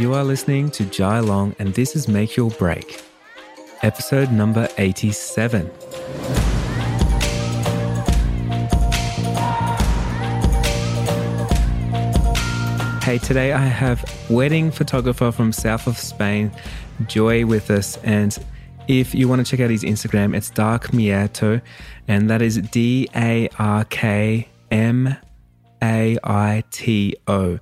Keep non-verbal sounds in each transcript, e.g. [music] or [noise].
You are listening to Jai Long, and this is Make Your Break, episode number 87. Hey, today I have wedding photographer from south of Spain, Joy, with us. And if you want to check out his Instagram, it's Dark Maito, and that is D A R K M A I T O.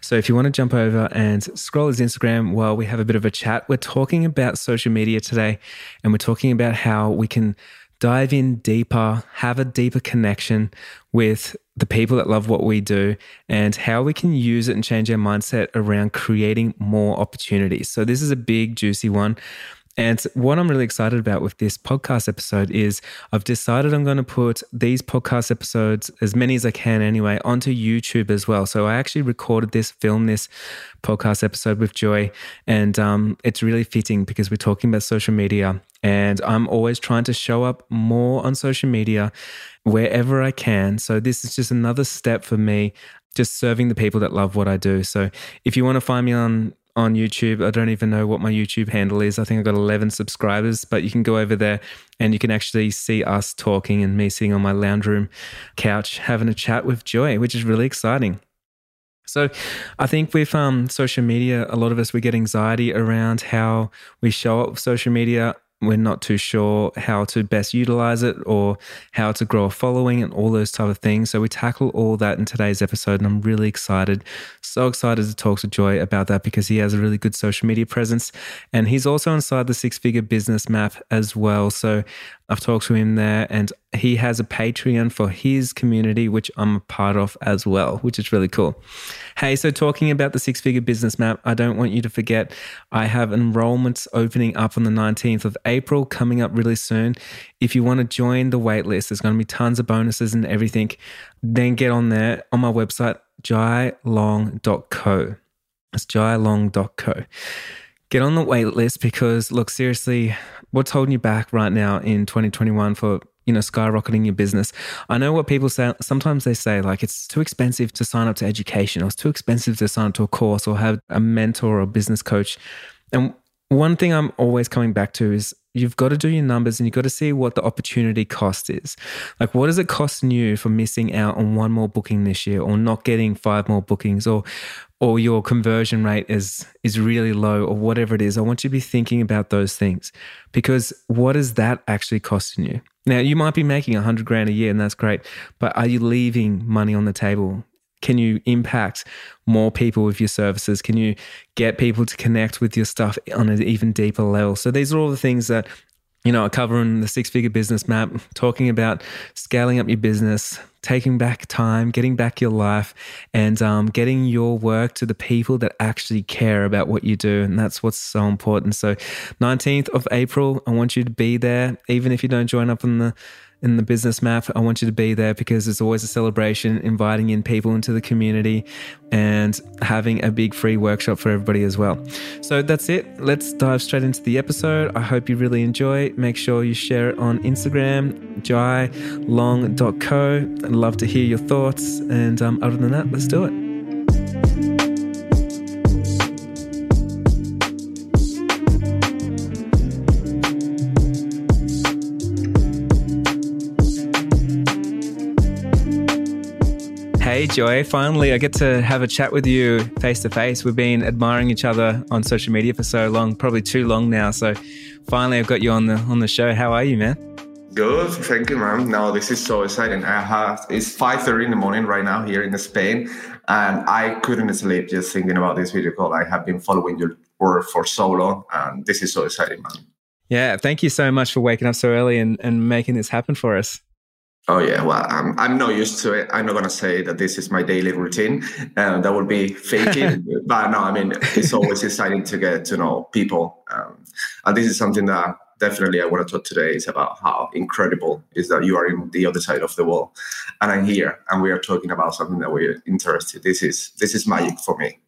So if you want to jump over and scroll his Instagram while we have a bit of a chat, we're talking about social media today, and we're talking about how we can dive in deeper, have a deeper connection with the people that love what we do, and how we can use it and change our mindset around creating more opportunities. So, this is a big, juicy one. And what I'm really excited about with this podcast episode is I've decided I'm going to put these podcast episodes, as many as I can anyway, onto YouTube as well. So I actually recorded this, filmed this podcast episode with Joy, and um, it's really fitting because we're talking about social media. And I'm always trying to show up more on social media wherever I can. So this is just another step for me just serving the people that love what I do. So if you want to find me on on YouTube. I don't even know what my YouTube handle is. I think I've got 11 subscribers, but you can go over there and you can actually see us talking and me sitting on my lounge room couch having a chat with Joy, which is really exciting. So, I think with um, social media, a lot of us we get anxiety around how we show up social media we're not too sure how to best utilize it or how to grow a following and all those type of things. So we tackle all that in today's episode, and I'm really excited, so excited to talk to Joy about that because he has a really good social media presence, and he's also inside the six figure business map as well. So I've talked to him there, and he has a Patreon for his community, which I'm a part of as well, which is really cool. Hey, so talking about the six figure business map, I don't want you to forget I have enrollments opening up on the 19th of April coming up really soon. If you want to join the waitlist, there's going to be tons of bonuses and everything. Then get on there on my website, jailong.co. It's jailong.co get on the wait list because look seriously what's holding you back right now in 2021 for you know skyrocketing your business i know what people say sometimes they say like it's too expensive to sign up to education or it's too expensive to sign up to a course or have a mentor or a business coach and one thing i'm always coming back to is you've got to do your numbers and you've got to see what the opportunity cost is. Like, what is it costing you for missing out on one more booking this year or not getting five more bookings or or your conversion rate is is really low or whatever it is. I want you to be thinking about those things because what is that actually costing you? Now, you might be making a hundred grand a year and that's great, but are you leaving money on the table? Can you impact more people with your services? Can you get people to connect with your stuff on an even deeper level? So these are all the things that you know, covering the six figure business map, talking about scaling up your business, taking back time, getting back your life, and um, getting your work to the people that actually care about what you do. And that's what's so important. So, 19th of April, I want you to be there, even if you don't join up on the in the business map. I want you to be there because it's always a celebration, inviting in people into the community and having a big free workshop for everybody as well. So that's it. Let's dive straight into the episode. I hope you really enjoy. Make sure you share it on Instagram, jailong.co. I'd love to hear your thoughts. And um, other than that, let's do it. Joy. Finally, I get to have a chat with you face to face. We've been admiring each other on social media for so long, probably too long now. So finally, I've got you on the on the show. How are you, man? Good, thank you, man. Now this is so exciting. I have it's five thirty in the morning right now here in Spain, and I couldn't sleep just thinking about this video call. I have been following your work for so long, and this is so exciting, man. Yeah, thank you so much for waking up so early and, and making this happen for us. Oh yeah, well, I'm I'm not used to it. I'm not gonna say that this is my daily routine. Uh, that would be faking. [laughs] but no, I mean it's always exciting to get to know people, um, and this is something that definitely I want to talk today is about how incredible is that you are in the other side of the wall, and I'm here, and we are talking about something that we're interested. This is this is magic for me.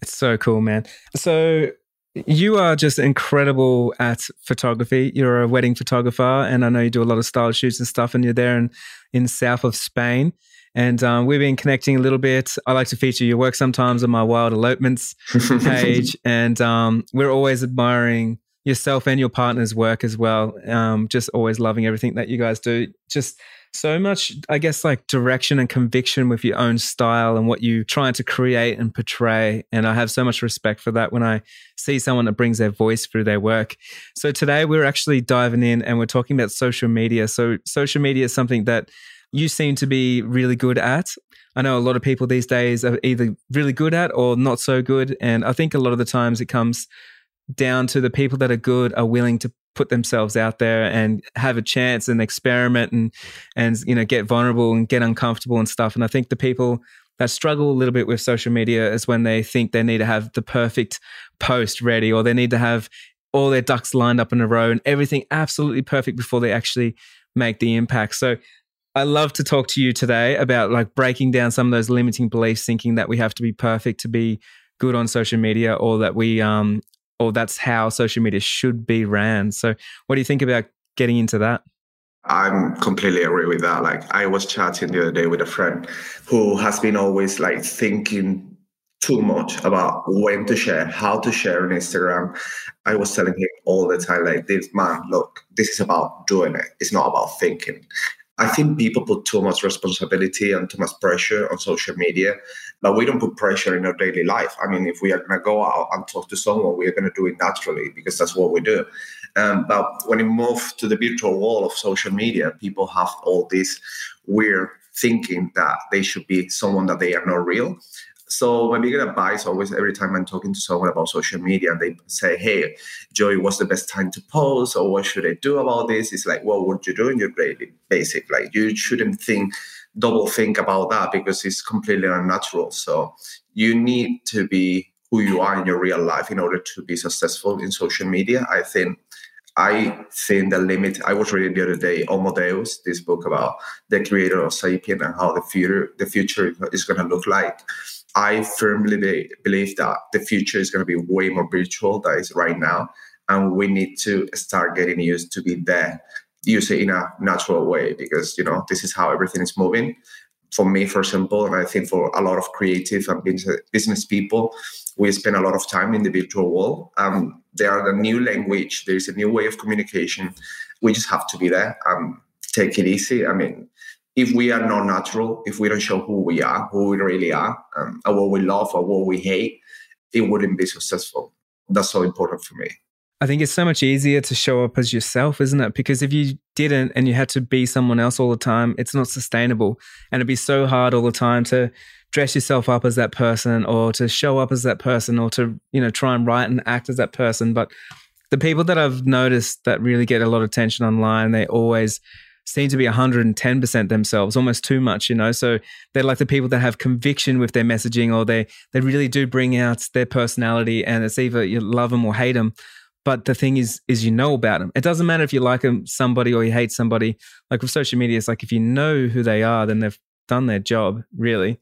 It's so cool, man. So you are just incredible at photography. You're a wedding photographer, and I know you do a lot of style shoots and stuff. And you're there in in south of Spain. And um, we've been connecting a little bit. I like to feature your work sometimes on my Wild Elopements [laughs] page. and um, we're always admiring yourself and your partner's work as well. Um, just always loving everything that you guys do. Just so much, I guess, like direction and conviction with your own style and what you're trying to create and portray. And I have so much respect for that when I see someone that brings their voice through their work. So today we're actually diving in and we're talking about social media. So social media is something that you seem to be really good at. I know a lot of people these days are either really good at or not so good. And I think a lot of the times it comes down to the people that are good are willing to put themselves out there and have a chance and experiment and and you know get vulnerable and get uncomfortable and stuff. And i think the people that struggle a little bit with social media is when they think they need to have the perfect post ready or they need to have all their ducks lined up in a row and everything absolutely perfect before they actually make the impact. So I love to talk to you today about like breaking down some of those limiting beliefs, thinking that we have to be perfect to be good on social media, or that we um, or that's how social media should be ran. So, what do you think about getting into that? I'm completely agree with that. Like I was chatting the other day with a friend who has been always like thinking too much about when to share, how to share on Instagram. I was telling him all the time, like this man, look, this is about doing it. It's not about thinking. I think people put too much responsibility and too much pressure on social media, but we don't put pressure in our daily life. I mean, if we are going to go out and talk to someone, we're going to do it naturally because that's what we do. Um, but when you move to the virtual world of social media, people have all this weird thinking that they should be someone that they are not real. So my big advice always every time I'm talking to someone about social media and they say, Hey, Joey, what's the best time to post or what should I do about this? It's like, well, what you do in your daily basic. Like you shouldn't think double think about that because it's completely unnatural. So you need to be who you are in your real life in order to be successful in social media. I think I think the limit. I was reading the other day Homo Deus, this book about the creator of Sapien and how the future the future is going to look like. I firmly believe that the future is going to be way more virtual than is right now. And we need to start getting used to be there, use it in a natural way because, you know, this is how everything is moving. For me, for example, and I think for a lot of creative and business people, we spend a lot of time in the virtual world. Um, there are the new language, there's a new way of communication. We just have to be there. Um, take it easy. I mean, if we are not natural, if we don't show who we are, who we really are, um, or what we love or what we hate, it wouldn't be successful. That's so important for me. I think it's so much easier to show up as yourself, isn't it? Because if you didn't and you had to be someone else all the time, it's not sustainable. And it'd be so hard all the time to dress yourself up as that person or to show up as that person or to, you know, try and write and act as that person. But the people that I've noticed that really get a lot of attention online, they always seem to be 110% themselves, almost too much, you know. So they're like the people that have conviction with their messaging or they they really do bring out their personality and it's either you love them or hate them. But the thing is, is you know about them. It doesn't matter if you like them, somebody or you hate somebody. Like with social media, it's like if you know who they are, then they've done their job, really.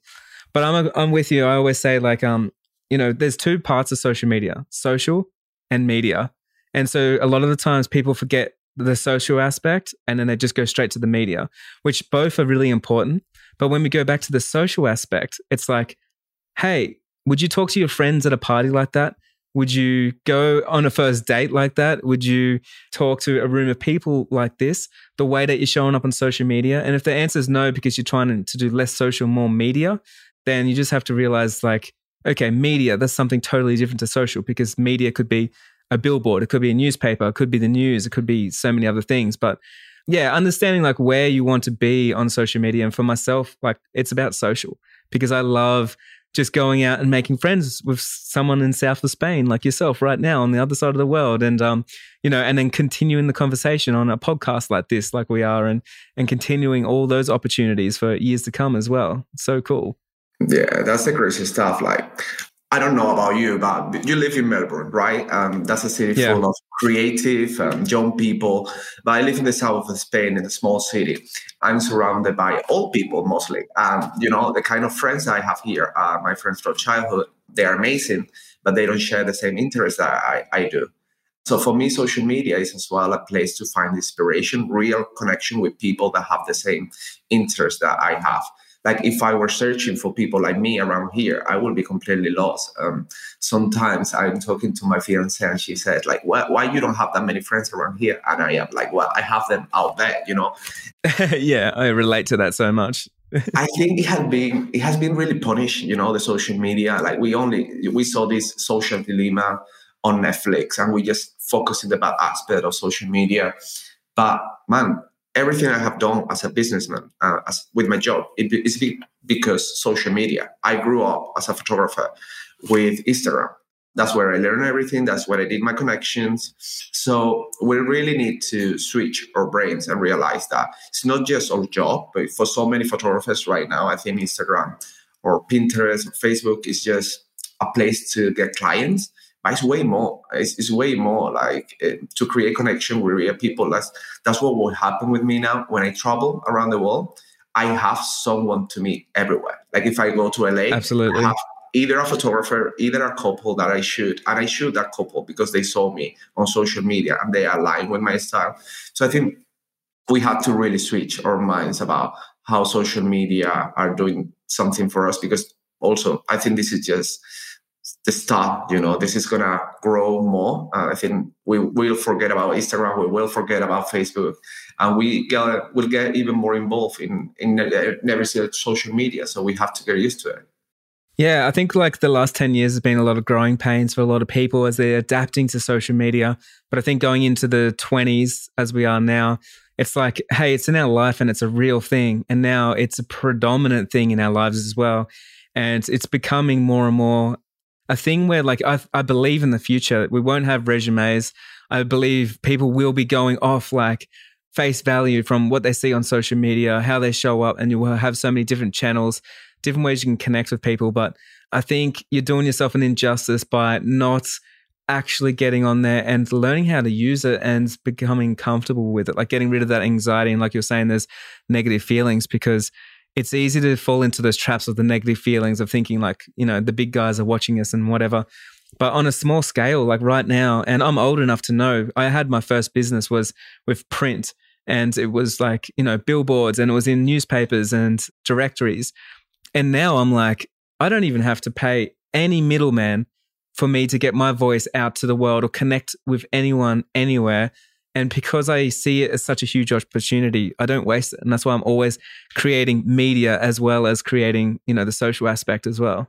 But I'm I'm with you. I always say like um, you know, there's two parts of social media: social and media. And so a lot of the times people forget the social aspect and then they just go straight to the media, which both are really important. But when we go back to the social aspect, it's like, hey, would you talk to your friends at a party like that? Would you go on a first date like that? Would you talk to a room of people like this, the way that you're showing up on social media? And if the answer is no, because you're trying to do less social, more media, then you just have to realize, like, okay, media, that's something totally different to social because media could be a billboard, it could be a newspaper, it could be the news, it could be so many other things. But yeah, understanding like where you want to be on social media. And for myself, like it's about social because I love just going out and making friends with someone in south of Spain, like yourself, right now on the other side of the world, and um, you know, and then continuing the conversation on a podcast like this, like we are, and and continuing all those opportunities for years to come as well. so cool. Yeah, that's the crazy stuff. Like I don't know about you, but you live in Melbourne, right? Um, that's a city yeah. full of creative, um, young people. But I live in the south of Spain, in a small city. I'm surrounded by old people mostly. Um, you know, the kind of friends I have here, uh, my friends from childhood, they are amazing, but they don't share the same interests that I, I do. So for me, social media is as well a place to find inspiration, real connection with people that have the same interests that I have. Like if I were searching for people like me around here, I would be completely lost. Um, sometimes I'm talking to my fiance and she said, like, why, why you don't have that many friends around here? And I am like, well, I have them out there, you know? [laughs] yeah, I relate to that so much. I think it has been it has been really punished, you know, the social media. Like we only we saw this social dilemma on Netflix and we just focus on the bad aspect of social media. But man, everything I have done as a businessman, uh, as with my job, it is because social media. I grew up as a photographer with Instagram. That's where I learned everything. That's where I did my connections. So we really need to switch our brains and realize that it's not just our job, but for so many photographers right now, I think Instagram or Pinterest or Facebook is just a place to get clients but it's way more. It's, it's way more like uh, to create connection with real people. That's that's what will happen with me now when I travel around the world. I have someone to meet everywhere. Like if I go to LA, absolutely. either a photographer, either a couple that I shoot, and I shoot that couple because they saw me on social media and they align with my style. So I think we have to really switch our minds about how social media are doing something for us because also I think this is just the start. You know, this is gonna grow more. Uh, I think we will forget about Instagram. We will forget about Facebook, and we get will get even more involved in in never see social media. So we have to get used to it. Yeah, I think like the last 10 years has been a lot of growing pains for a lot of people as they're adapting to social media. But I think going into the 20s as we are now, it's like, hey, it's in our life and it's a real thing. And now it's a predominant thing in our lives as well. And it's becoming more and more a thing where like I, I believe in the future. We won't have resumes. I believe people will be going off like face value from what they see on social media how they show up and you will have so many different channels different ways you can connect with people. But i think you're doing yourself an injustice by not actually getting on there and learning how to use it and becoming comfortable with it like getting rid of that anxiety. And like you're saying there's negative feelings because it's easy to fall into those traps of the negative feelings of thinking like, you know, the big guys are watching us and whatever. But on a small scale, like right now, and I'm old enough to know, I had my first business was with print and it was like, you know, billboards and it was in newspapers and directories. And now I'm like, I don't even have to pay any middleman for me to get my voice out to the world or connect with anyone anywhere. And because I see it as such a huge opportunity, I don't waste it. And that's why I'm always creating media as well as creating, you know, the social aspect as well.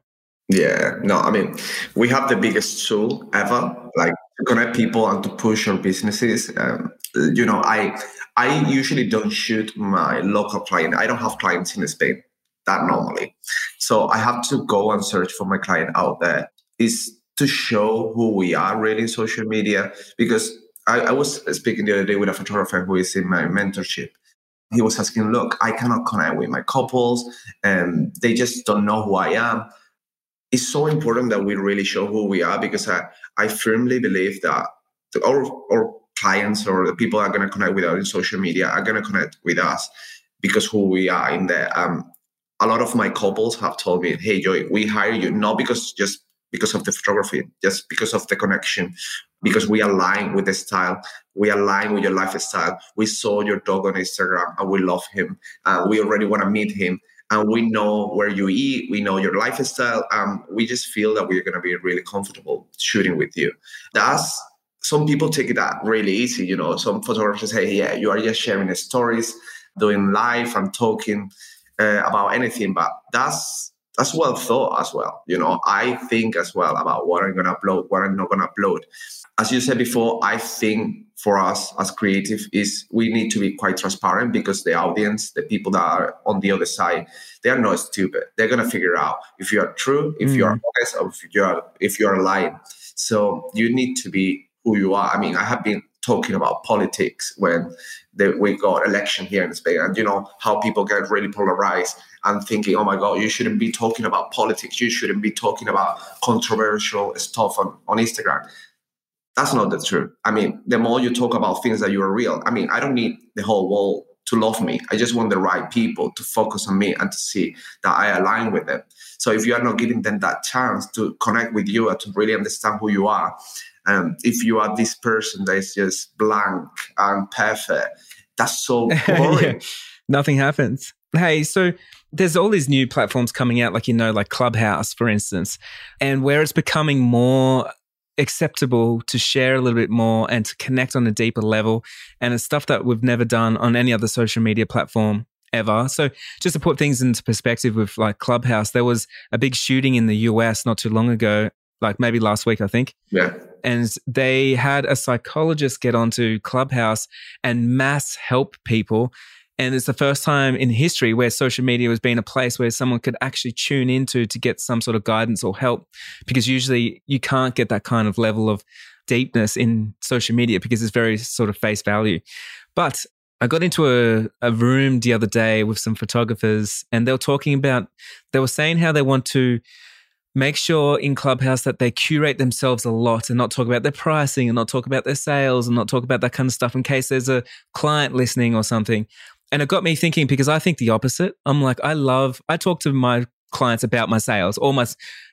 Yeah, no, I mean, we have the biggest tool ever, like to connect people and to push our businesses. Um, you know, I I usually don't shoot my local client. I don't have clients in Spain that normally, so I have to go and search for my client out there. Is to show who we are really in social media because I, I was speaking the other day with a photographer who is in my mentorship he was asking, look, I cannot connect with my couples and they just don't know who I am. It's so important that we really show who we are because I, I firmly believe that our, our clients or the people are going to connect with us in social media are going to connect with us because who we are in there. Um, a lot of my couples have told me, hey, Joy, we hire you not because just because of the photography, just because of the connection, because we align with the style, we align with your lifestyle. We saw your dog on Instagram and we love him. Uh, we already want to meet him. And we know where you eat, we know your lifestyle. Um, we just feel that we're going to be really comfortable shooting with you. That's some people take that really easy. You know, some photographers say, "Yeah, you are just sharing stories, doing live and talking uh, about anything," but that's that's well thought as well. You know, I think as well about what I'm gonna upload, what I'm not gonna upload. As you said before, I think for us as creative is we need to be quite transparent because the audience, the people that are on the other side, they are not stupid. They're gonna figure out if you are true, if mm. you are mm. honest, or if you are if you are lying. So you need to be who you are. I mean, I have been talking about politics when the, we got election here in Spain, and you know how people get really polarized and thinking, "Oh my God, you shouldn't be talking about politics. You shouldn't be talking about controversial stuff on on Instagram." That's not the truth. I mean, the more you talk about things that you are real, I mean, I don't need the whole world to love me. I just want the right people to focus on me and to see that I align with them. So if you are not giving them that chance to connect with you and to really understand who you are, um, if you are this person that is just blank and perfect, that's so [laughs] boring. yeah. Nothing happens. Hey, so there's all these new platforms coming out, like, you know, like Clubhouse, for instance, and where it's becoming more acceptable to share a little bit more and to connect on a deeper level. And it's stuff that we've never done on any other social media platform ever. So just to put things into perspective with like Clubhouse, there was a big shooting in the US not too long ago, like maybe last week, I think. Yeah. And they had a psychologist get onto Clubhouse and mass help people and it's the first time in history where social media has been a place where someone could actually tune into to get some sort of guidance or help. Because usually you can't get that kind of level of deepness in social media because it's very sort of face value. But I got into a, a room the other day with some photographers and they were talking about, they were saying how they want to make sure in Clubhouse that they curate themselves a lot and not talk about their pricing and not talk about their sales and not talk about that kind of stuff in case there's a client listening or something. And it got me thinking because I think the opposite. I'm like, I love, I talk to my clients about my sales or my,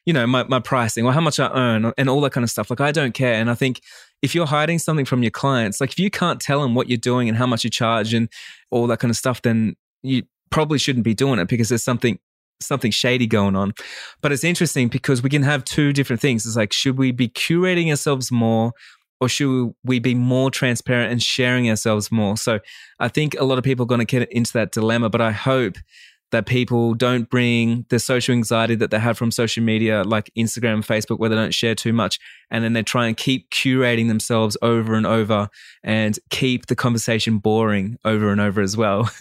you know, my, my pricing or how much I earn and all that kind of stuff. Like, I don't care. And I think if you're hiding something from your clients, like if you can't tell them what you're doing and how much you charge and all that kind of stuff, then you probably shouldn't be doing it because there's something something shady going on. But it's interesting because we can have two different things. It's like, should we be curating ourselves more or should we be more transparent and sharing ourselves more? So I think a lot of people are going to get into that dilemma, but I hope that people don't bring the social anxiety that they have from social media like Instagram, and Facebook, where they don't share too much. And then they try and keep curating themselves over and over and keep the conversation boring over and over as well. [laughs]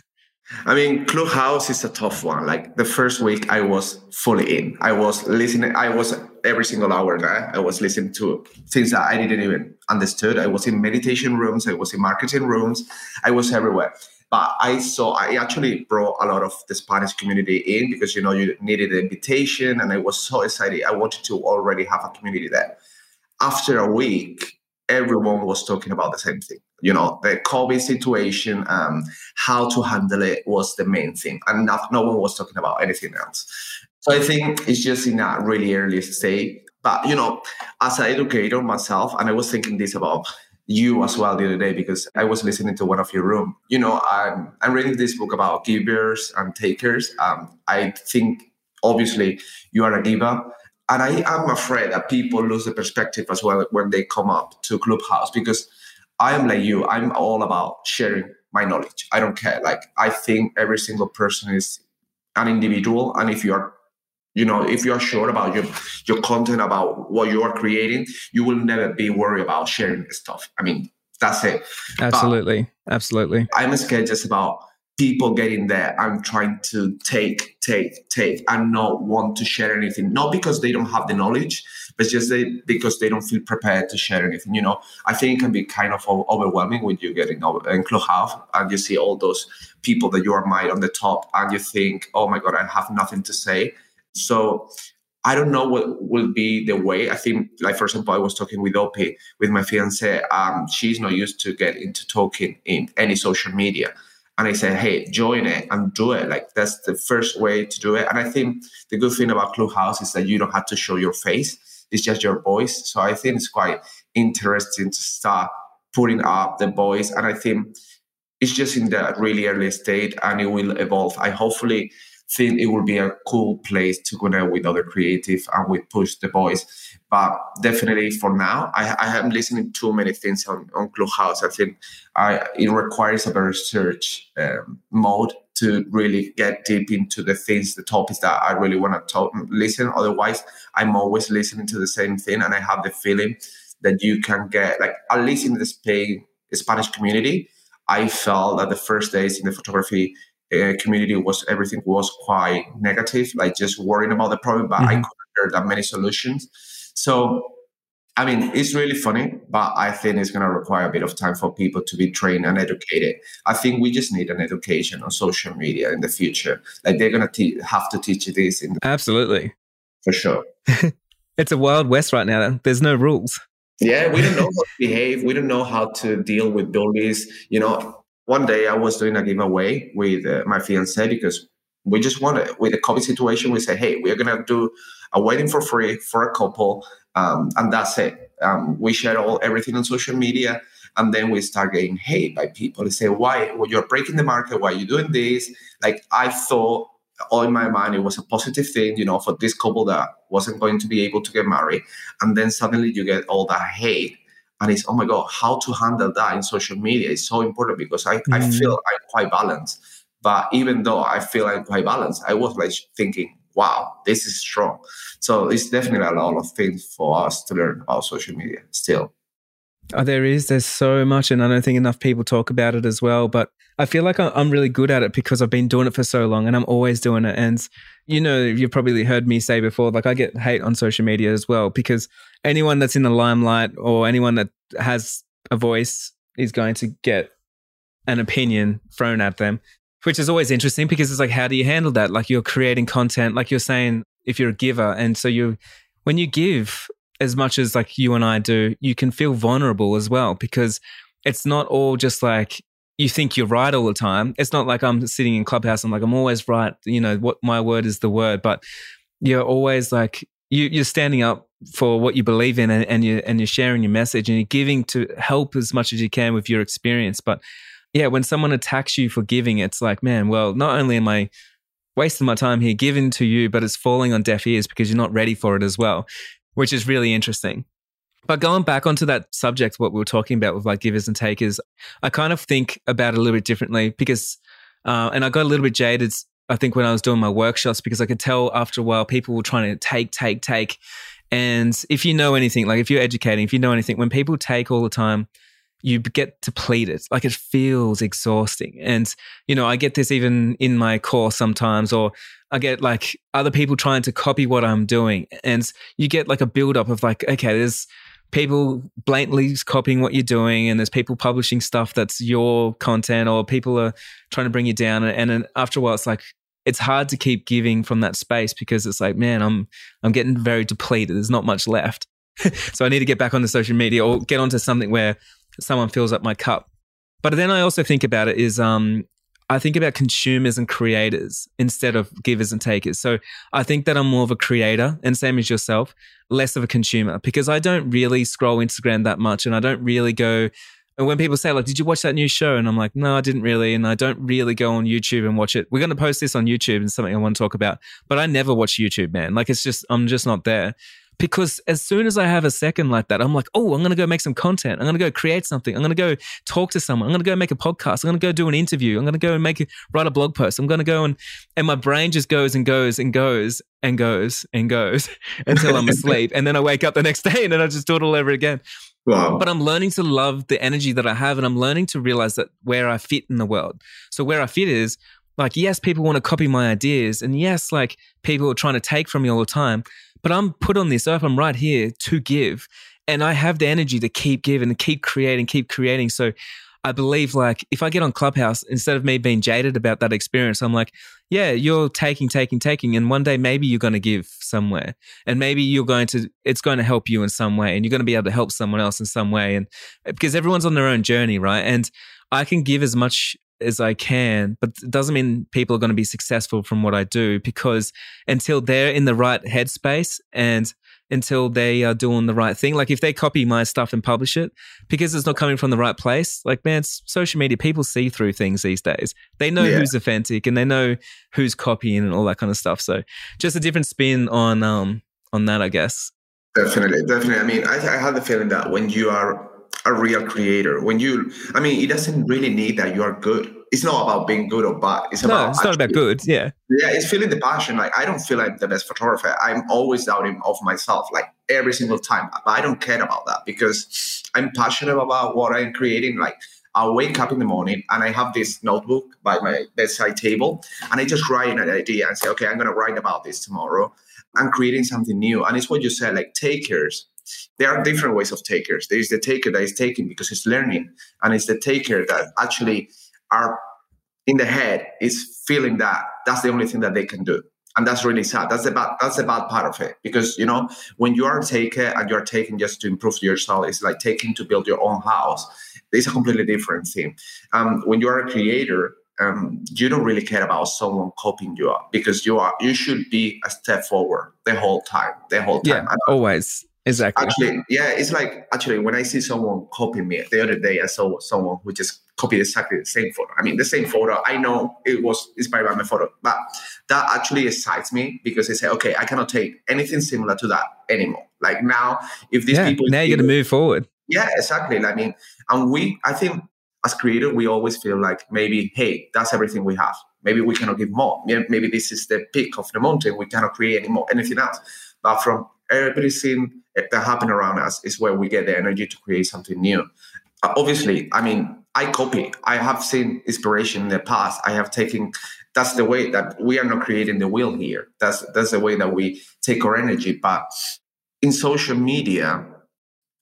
I mean, Clubhouse is a tough one. Like the first week, I was fully in. I was listening. I was every single hour there. I was listening to things that I didn't even understood. I was in meditation rooms. I was in marketing rooms. I was everywhere. But I saw. I actually brought a lot of the Spanish community in because you know you needed an invitation, and I was so excited. I wanted to already have a community there. After a week, everyone was talking about the same thing. You know, the COVID situation, um, how to handle it was the main thing, and not, no one was talking about anything else. So I think it's just in a really early stage. But you know, as an educator myself, and I was thinking this about you as well the other day because I was listening to one of your room. You know, I'm I'm reading this book about givers and takers. Um, I think obviously you are a giver and I am afraid that people lose the perspective as well when they come up to Clubhouse because I am like you. I'm all about sharing my knowledge. I don't care. Like I think every single person is an individual, and if you are, you know, if you are sure about your your content about what you are creating, you will never be worried about sharing stuff. I mean, that's it. Absolutely, but absolutely. I'm scared just about people getting there and trying to take, take, take, and not want to share anything. Not because they don't have the knowledge, but just they, because they don't feel prepared to share anything. You know, I think it can be kind of overwhelming when you get in, in Clubhouse and you see all those people that you are admire on the top, and you think, oh my God, I have nothing to say. So I don't know what will be the way. I think, like for example, I was talking with Opie, with my fiance. Um, she's not used to get into talking in any social media and I say, hey, join it and do it. Like that's the first way to do it. And I think the good thing about Clubhouse is that you don't have to show your face; it's just your voice. So I think it's quite interesting to start putting up the voice. And I think it's just in the really early state, and it will evolve. I hopefully think it will be a cool place to connect with other creative and we push the voice. But definitely for now, I, I am listening to many things on, on Clubhouse. I think I, it requires a research um, mode to really get deep into the things, the topics that I really want to talk, listen. Otherwise, I'm always listening to the same thing, and I have the feeling that you can get like at least in the Spain Spanish community. I felt that the first days in the photography uh, community was everything was quite negative, like just worrying about the problem. But mm-hmm. I couldn't hear that many solutions. So, I mean, it's really funny, but I think it's going to require a bit of time for people to be trained and educated. I think we just need an education on social media in the future. Like they're going to te- have to teach you this. In the- Absolutely. For sure. [laughs] it's a wild west right now. There's no rules. Yeah, we don't know how to behave. We don't know how to deal with bullies. You know, one day I was doing a giveaway with uh, my fiance because we just wanted, with the COVID situation, we said, hey, we're going to do a wedding for free for a couple. Um, and that's it. Um, we share all everything on social media. and then we start getting hate by people. They say, "Why? Well, you're breaking the market. Why are you doing this?" Like I thought all in my mind it was a positive thing you know for this couple that wasn't going to be able to get married and then suddenly you get all that hate and it's oh my god how to handle that in social media is so important because i, mm. I feel i'm quite balanced. But even though i feel i'm quite balanced i was like thinking wow this is strong. So it's definitely a lot of things for us to learn about social media still Oh, there is. There's so much, and I don't think enough people talk about it as well. But I feel like I'm really good at it because I've been doing it for so long, and I'm always doing it. And you know, you've probably heard me say before, like I get hate on social media as well because anyone that's in the limelight or anyone that has a voice is going to get an opinion thrown at them, which is always interesting because it's like, how do you handle that? Like you're creating content, like you're saying, if you're a giver, and so you, when you give, as much as like you and I do, you can feel vulnerable as well because it's not all just like you think you're right all the time. It's not like I'm sitting in clubhouse. I'm like I'm always right. You know what my word is the word, but you're always like you, you're standing up for what you believe in, and, and you and you're sharing your message, and you're giving to help as much as you can with your experience. But yeah, when someone attacks you for giving, it's like, man, well, not only am I wasting my time here giving to you, but it's falling on deaf ears because you're not ready for it as well which is really interesting. But going back onto that subject, what we were talking about with like givers and takers, I kind of think about it a little bit differently because, uh, and I got a little bit jaded, I think, when I was doing my workshops because I could tell after a while people were trying to take, take, take. And if you know anything, like if you're educating, if you know anything, when people take all the time, you get depleted. Like it feels exhausting. And, you know, I get this even in my course sometimes, or I get like other people trying to copy what I'm doing. And you get like a buildup of like, okay, there's people blatantly copying what you're doing, and there's people publishing stuff that's your content, or people are trying to bring you down. And then after a while, it's like, it's hard to keep giving from that space because it's like, man, I'm I'm getting very depleted. There's not much left. [laughs] so I need to get back onto social media or get onto something where someone fills up my cup. But then I also think about it is um, I think about consumers and creators instead of givers and takers. So I think that I'm more of a creator and same as yourself, less of a consumer because I don't really scroll Instagram that much and I don't really go and when people say like did you watch that new show and I'm like no I didn't really and I don't really go on YouTube and watch it. We're going to post this on YouTube and something I want to talk about, but I never watch YouTube, man. Like it's just I'm just not there because as soon as I have a second like that, I'm like, oh, I'm going to go make some content. I'm going to go create something. I'm going to go talk to someone. I'm going to go make a podcast. I'm going to go do an interview. I'm going to go and make a, write a blog post. I'm going to go and, and my brain just goes and goes and goes and goes and goes [laughs] until I'm [laughs] asleep. and then I wake up the next day and then I just do it all over again. Wow. But I'm learning to love the energy that I have and I'm learning to realize that where I fit in the world. So where I fit is like, yes, people want to copy my ideas. And yes, like people are trying to take from me all the time but I'm put on this earth. I'm right here to give. And I have the energy to keep giving and keep creating, keep creating. So I believe like if I get on Clubhouse, instead of me being jaded about that experience, I'm like, yeah, you're taking, taking, taking. And one day maybe you're going to give somewhere. And maybe you're going to, it's going to help you in some way. And you're going to be able to help someone else in some way. And because everyone's on their own journey, right? And I can give as much as I can, but it doesn't mean people are going to be successful from what I do because until they're in the right headspace and until they are doing the right thing, like if they copy my stuff and publish it because it's not coming from the right place, like man, social media, people see through things these days. They know yeah. who's authentic and they know who's copying and all that kind of stuff. So just a different spin on, um, on that, I guess. Definitely, definitely. I mean, I, I have the feeling that when you are a real creator. When you, I mean, it doesn't really need that you are good. It's not about being good or bad. It's about no, it's not about good. Yeah, yeah. It's feeling the passion. Like I don't feel like the best photographer. I'm always doubting of myself, like every single time. But I don't care about that because I'm passionate about what I'm creating. Like I wake up in the morning and I have this notebook by my bedside table, and I just write an idea and say, okay, I'm going to write about this tomorrow. I'm creating something new, and it's what you said, like takers there are different ways of takers. There is the taker that is taking because it's learning, and it's the taker that actually are in the head is feeling that that's the only thing that they can do. And that's really sad. That's the bad that's the bad part of it. Because you know, when you are a taker and you're taking just to improve yourself, it's like taking to build your own house. It's a completely different thing. Um, when you are a creator, um, you don't really care about someone copying you up because you are you should be a step forward the whole time the whole time yeah, always exactly. Actually, yeah, it's like actually when I see someone copy me the other day, I saw someone who just copied exactly the same photo. I mean, the same photo. I know it was inspired by my photo, but that actually excites me because they say, okay, I cannot take anything similar to that anymore. Like now, if these yeah, people now you're gonna move forward. Yeah, exactly. I mean, and we, I think, as creator, we always feel like maybe, hey, that's everything we have. Maybe we cannot give more. Maybe this is the peak of the mountain. We cannot create any more anything else. But from everything that happen around us is where we get the energy to create something new. Uh, obviously, I mean, I copy. I have seen inspiration in the past. I have taken. That's the way that we are not creating the wheel here. That's that's the way that we take our energy. But in social media,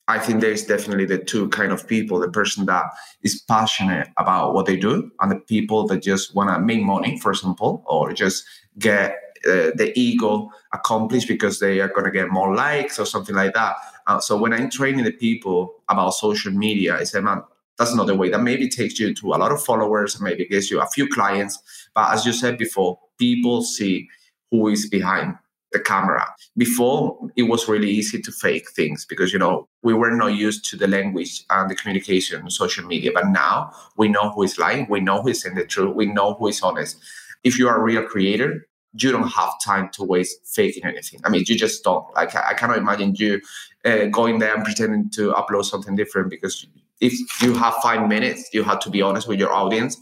I think there's definitely the two kind of people: the person that is passionate about what they do, and the people that just want to make money, for example, or just get uh, the ego accomplished because they are going to get more likes or something like that. Uh, so when I'm training the people about social media, I say, man, that's not the way. That maybe takes you to a lot of followers, and maybe gives you a few clients. But as you said before, people see who is behind the camera. Before, it was really easy to fake things because, you know, we were not used to the language and the communication on social media. But now we know who is lying, we know who is in the truth, we know who is honest. If you are a real creator, you don't have time to waste faking anything. I mean, you just don't. Like, I, cannot imagine you uh, going there and pretending to upload something different because if you have five minutes, you have to be honest with your audience.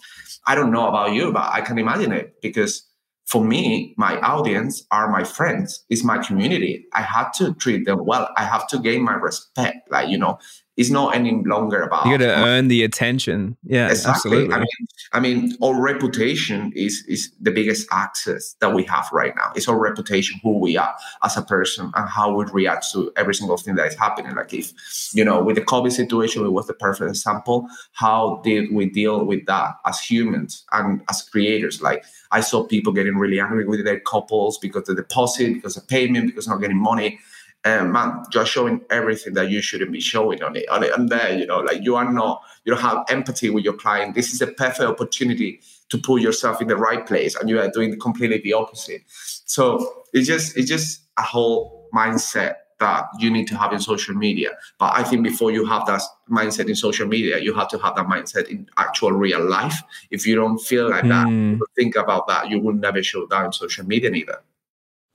I don't know about you, but I can imagine it because for me, my audience are my friends, it's my community. I have to treat them well. I have to gain my respect. Like, you know, it's not any longer about you got to earn the attention. Yeah, exactly. absolutely. I mean, I mean, our reputation is is the biggest access that we have right now. It's our reputation, who we are as a person, and how we react to every single thing that is happening. Like if you know, with the COVID situation, it was the perfect example. How did we deal with that as humans and as creators? Like I saw people getting really angry with their couples because of the deposit, because of payment, because not getting money and man, you're showing everything that you shouldn't be showing on it. On it, and there, you know, like you are not, you don't have empathy with your client. This is a perfect opportunity to put yourself in the right place, and you are doing completely the opposite. So it's just, it's just a whole mindset that you need to have in social media. But I think before you have that mindset in social media, you have to have that mindset in actual real life. If you don't feel like mm. that, think about that, you will never show that in social media either.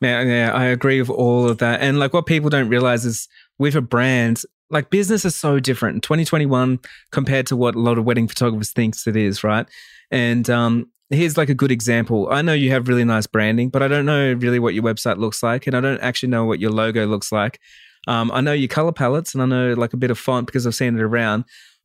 Yeah, yeah, I agree with all of that. And like what people don't realize is with a brand, like business is so different in 2021 compared to what a lot of wedding photographers thinks it is, right? And um, here's like a good example. I know you have really nice branding, but I don't know really what your website looks like, and I don't actually know what your logo looks like. Um, I know your color palettes, and I know like a bit of font because I've seen it around.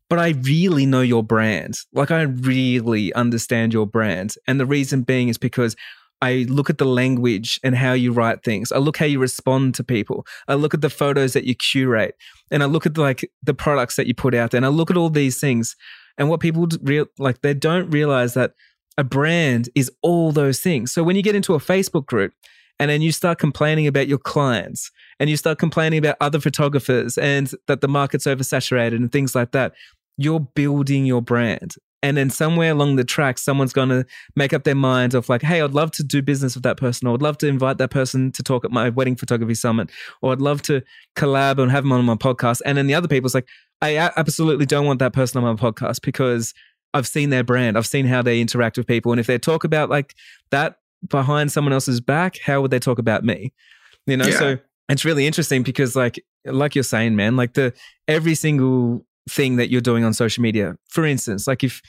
But I really know your brand. Like I really understand your brand, and the reason being is because I look at the language and how you write things. I look how you respond to people. I look at the photos that you curate, and I look at like the products that you put out there, and I look at all these things. And what people real like they don't realize that a brand is all those things. So when you get into a Facebook group and then you start complaining about your clients and you start complaining about other photographers and that the market's oversaturated and things like that, you're building your brand and then somewhere along the track someone's going to make up their mind of like hey i'd love to do business with that person or i'd love to invite that person to talk at my wedding photography summit or i'd love to collab and have them on my podcast and then the other people's like i absolutely don't want that person on my podcast because i've seen their brand i've seen how they interact with people and if they talk about like that behind someone else's back how would they talk about me you know yeah. so it's really interesting because like like you're saying man like the every single thing that you're doing on social media. For instance, like if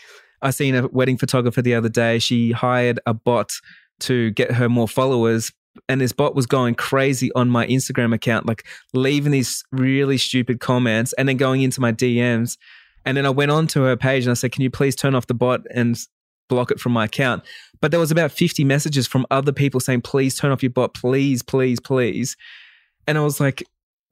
I seen a wedding photographer the other day, she hired a bot to get her more followers. And this bot was going crazy on my Instagram account, like leaving these really stupid comments and then going into my DMs. And then I went on to her page and I said, Can you please turn off the bot and block it from my account? But there was about 50 messages from other people saying, Please turn off your bot, please, please, please. And I was like,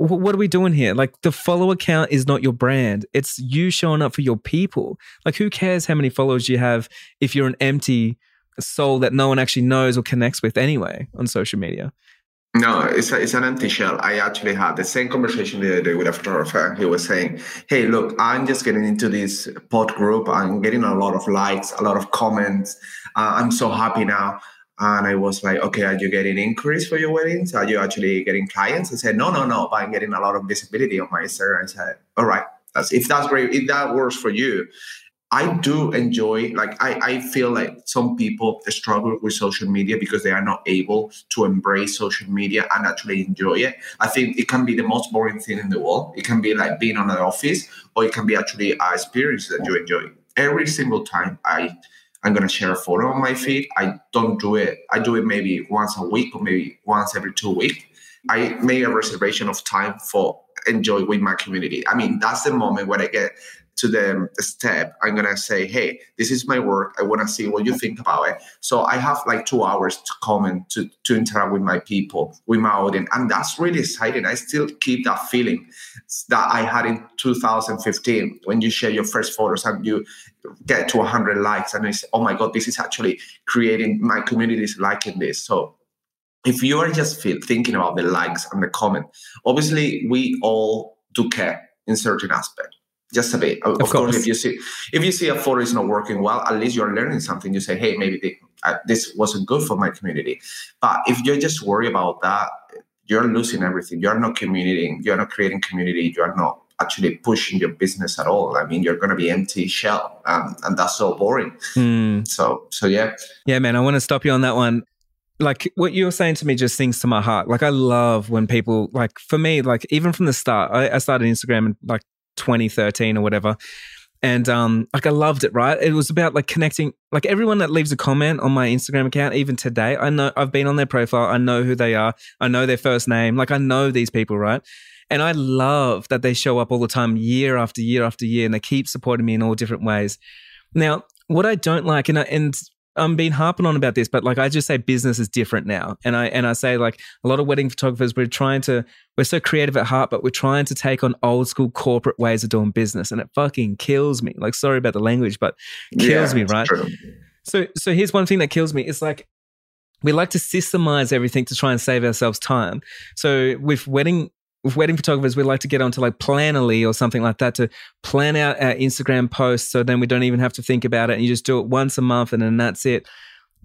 what are we doing here? Like the follower count is not your brand. It's you showing up for your people. Like who cares how many followers you have if you're an empty soul that no one actually knows or connects with anyway on social media? No, it's, a, it's an empty shell. I actually had the same conversation the other day with a photographer. He was saying, Hey, look, I'm just getting into this pod group. I'm getting a lot of likes, a lot of comments. Uh, I'm so happy now. And I was like, okay, are you getting inquiries for your weddings? Are you actually getting clients? I said, no, no, no, but I'm getting a lot of visibility on my Instagram. I said, all right, that's if that's great, if that works for you. I do enjoy, like, I, I feel like some people struggle with social media because they are not able to embrace social media and actually enjoy it. I think it can be the most boring thing in the world. It can be like being on an office, or it can be actually an experience that you enjoy. Every single time I I'm gonna share a photo on my feed. I don't do it. I do it maybe once a week or maybe once every two weeks. I make a reservation of time for enjoy with my community. I mean, that's the moment when I get to the step, I'm gonna say, hey, this is my work. I wanna see what you think about it. So I have like two hours to comment, to, to interact with my people, with my audience. And that's really exciting. I still keep that feeling that I had in 2015 when you share your first photos and you get to 100 likes and I say, oh my God, this is actually creating my community is liking this. So if you are just feel, thinking about the likes and the comment, obviously we all do care in certain aspect just a bit. Of, of course. course. if you see if you see a photo is not working well, at least you're learning something. You say, hey, maybe uh, this wasn't good for my community. But if you're just worried about that, you're losing everything. You're not communicating. You're not creating community. You're not actually pushing your business at all. I mean, you're going to be empty shell, um, and that's so boring. Mm. So, so yeah, yeah, man. I want to stop you on that one like what you were saying to me just sings to my heart. Like I love when people like for me, like even from the start, I, I started Instagram in like 2013 or whatever. And um, like I loved it, right? It was about like connecting, like everyone that leaves a comment on my Instagram account, even today, I know I've been on their profile, I know who they are, I know their first name, like I know these people, right? And I love that they show up all the time, year after year after year, and they keep supporting me in all different ways. Now, what I don't like, and I, and I'm been harping on about this, but like I just say business is different now. And I and I say like a lot of wedding photographers, we're trying to we're so creative at heart, but we're trying to take on old school corporate ways of doing business. And it fucking kills me. Like sorry about the language, but kills yeah, me, right? True. So so here's one thing that kills me. It's like we like to systemize everything to try and save ourselves time. So with wedding with wedding photographers, we like to get onto like Planoly or something like that to plan out our Instagram posts. So then we don't even have to think about it. And you just do it once a month and then that's it.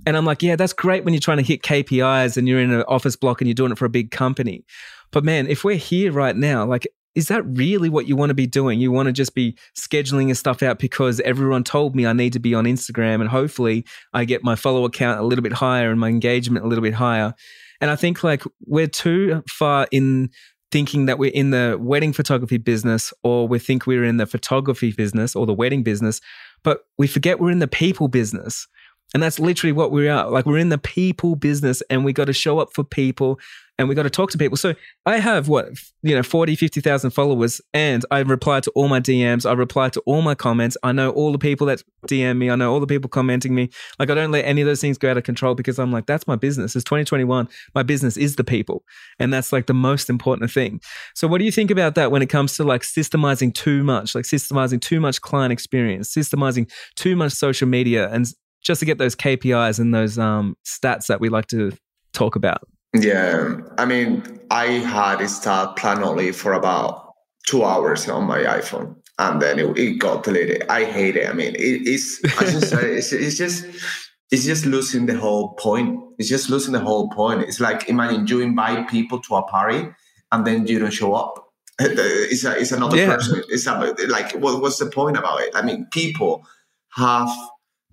And I'm like, yeah, that's great when you're trying to hit KPIs and you're in an office block and you're doing it for a big company. But man, if we're here right now, like, is that really what you want to be doing? You want to just be scheduling your stuff out because everyone told me I need to be on Instagram and hopefully I get my follower count a little bit higher and my engagement a little bit higher. And I think like we're too far in thinking that we're in the wedding photography business or we think we're in the photography business or the wedding business, but we forget we're in the people business. And that's literally what we are. Like we're in the people business and we got to show up for people and we got to talk to people. So I have what, you know, 40, 50,000 followers and I reply to all my DMs. I reply to all my comments. I know all the people that DM me. I know all the people commenting me. Like I don't let any of those things go out of control because I'm like, that's my business. It's 2021. My business is the people. And that's like the most important thing. So what do you think about that when it comes to like systemizing too much, like systemizing too much client experience, systemizing too much social media and just to get those KPIs and those um, stats that we like to talk about? Yeah, I mean, I had installed Planoly for about two hours on my iPhone, and then it, it got deleted. I hate it. I mean, it, it's I just it's, it's just it's just losing the whole point. It's just losing the whole point. It's like imagine you invite people to a party and then you don't show up. [laughs] It's a, it's another yeah. person. It's a, like what, what's the point about it? I mean, people have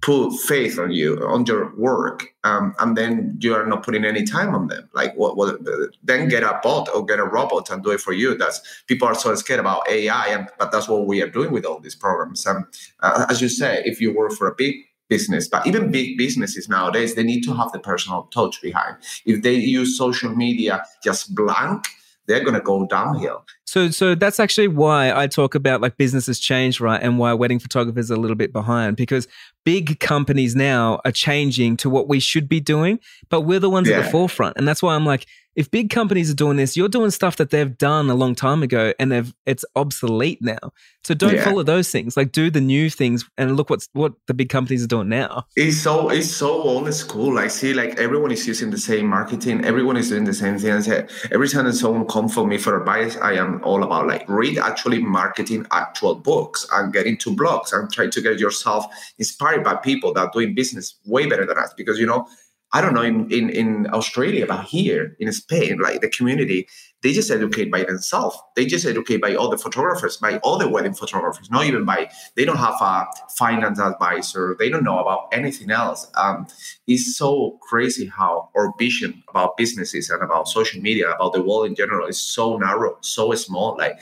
put faith on you on your work um, and then you are not putting any time on them. Like what, what then get a bot or get a robot and do it for you. That's people are so scared about ai and but that's what we are doing with all these programs. And uh, as you say if you work for a big business but even big businesses nowadays they need to have the personal touch behind. If they use social media just blank they're going to go downhill so, so that's actually why I talk about like businesses change, right? And why wedding photographers are a little bit behind because big companies now are changing to what we should be doing, but we're the ones yeah. at the forefront. And that's why I'm like, if big companies are doing this, you're doing stuff that they've done a long time ago and they've it's obsolete now. So don't yeah. follow those things. Like do the new things and look what's what the big companies are doing now. It's so it's so old school. I see like everyone is using the same marketing, everyone is doing the same thing. Uh, every time that someone comes for me for advice, I am all about like read actually marketing actual books and get into blogs and try to get yourself inspired by people that are doing business way better than us. Because you know, I don't know in, in, in Australia, but here in Spain, like the community, they just educate by themselves. They just educate by all the photographers, by all the wedding photographers, not even by, they don't have a finance advisor. They don't know about anything else. Um, it's so crazy how our vision about businesses and about social media, about the world in general is so narrow, so small. Like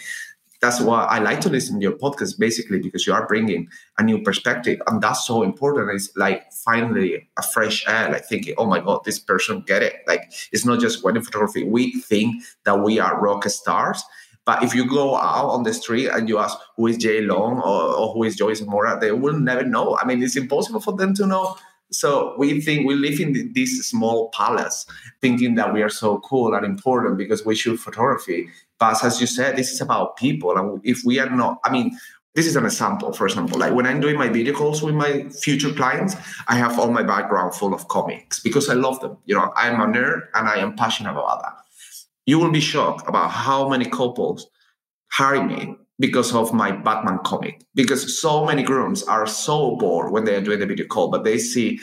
that's why I like to listen to your podcast basically because you are bringing a new perspective and that's so important. It's like finally a fresh air, like thinking, oh my God, this person get it. Like it's not just wedding photography. We think that we are rock stars. But if you go out on the street and you ask who is Jai Long or, or who is Joyce Zamora, they will never know. I mean, it's impossible for them to know so we think we live in this small palace, thinking that we are so cool and important because we shoot photography. But as you said, this is about people. And if we are not, I mean, this is an example, for example, like when I'm doing my video calls with my future clients, I have all my background full of comics because I love them. You know, I'm a nerd and I am passionate about that. You will be shocked about how many couples hire me because of my Batman comic. Because so many grooms are so bored when they are doing the video call, but they see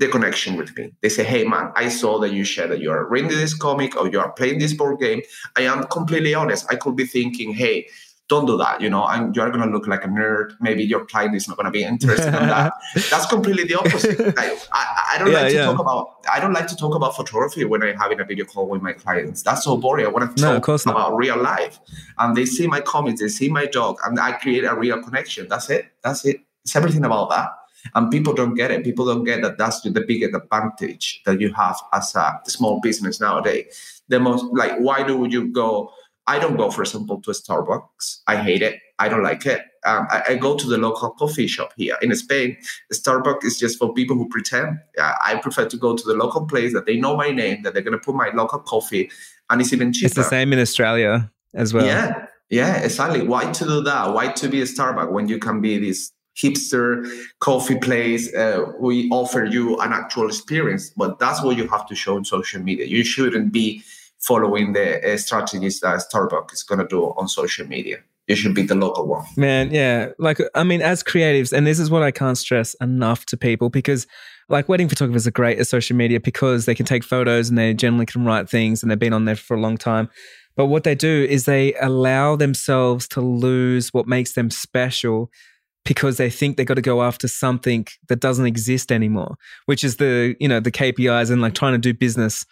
the connection with me. They say, "Hey, man, I saw that you shared that you are reading this comic or you are playing this board game." I am completely honest. I could be thinking, "Hey, don't do that. You know, and you're going to look like a nerd. Maybe your client is not going to be interested in that. [laughs] That's completely the opposite. Like, I, I, don't yeah, like to yeah. talk about. I don't like to talk about photography when I'm having a video call with my clients. That's so boring. I want to talk no, about real life. And they see my comments, they see my dog, and I create a real connection. That's it. That's it. It's everything about that. And people don't get it. People don't get that that's the biggest advantage that you have as a small business nowadays. The most like, why do you go? I don't go, for example, to a Starbucks. I hate it. I don't like it. Um, I, I, go to the local coffee shop here in Spain. Starbucks is just for people who pretend. Uh, I prefer to go to the local place that they know my name, that they're going to put my local coffee, and it's even cheaper. It's the same in Australia as well. Yeah, yeah, exactly. Why to do that? Why to be a Starbucks when you can be this hipster coffee place? Uh, we offer you an actual experience, but that's what you have to show on social media. You shouldn't be following the uh, strategies that Starbucks is going to do on social media. You should be the local one. Man, yeah. Like, I mean, as creatives, and this is what I can't stress enough to people because, like, wedding photographers are great at social media because they can take photos and they generally can write things and they've been on there for a long time. But what they do is they allow themselves to lose what makes them special because they think they got to go after something that doesn't exist anymore, which is the, you know, the KPIs and like trying to do business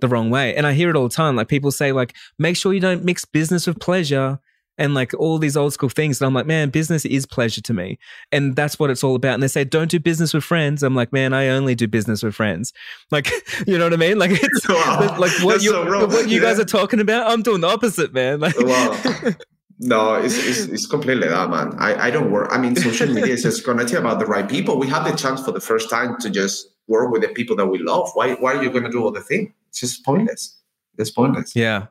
the wrong way. And I hear it all the time. Like people say, like, make sure you don't mix business with pleasure and like all these old school things. And I'm like, man, business is pleasure to me. And that's what it's all about. And they say, don't do business with friends. I'm like, man, I only do business with friends. [laughs] Like, you know what I mean? Like, it's [laughs] wow. like what you, so what you yeah. guys are talking about. I'm doing the opposite, man. [laughs] Like, wow. No, it's, it's, it's, completely that, man. I, I don't work. I mean, social media is just connecting about the right people. We have the chance for the first time to just work with the people that we love. Why, why are you going to do all the thing? it's just pointless. It's pointless. Yeah.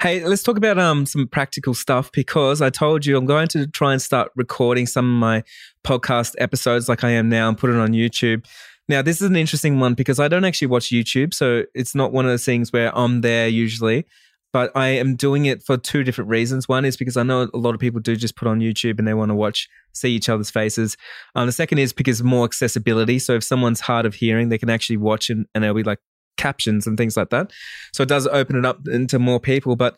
Hey, let's talk about um some practical stuff because I told you I'm going to try and start recording some of my podcast episodes like I am now and put it on YouTube. Now, this is an interesting one because I don't actually watch YouTube, so it's not one of those things where I'm there usually. But I am doing it for two different reasons. One is because I know a lot of people do just put on YouTube and they want to watch, see each other's faces. Um, the second is because more accessibility. So if someone's hard of hearing, they can actually watch and, and they'll be like captions and things like that. So it does open it up into more people. But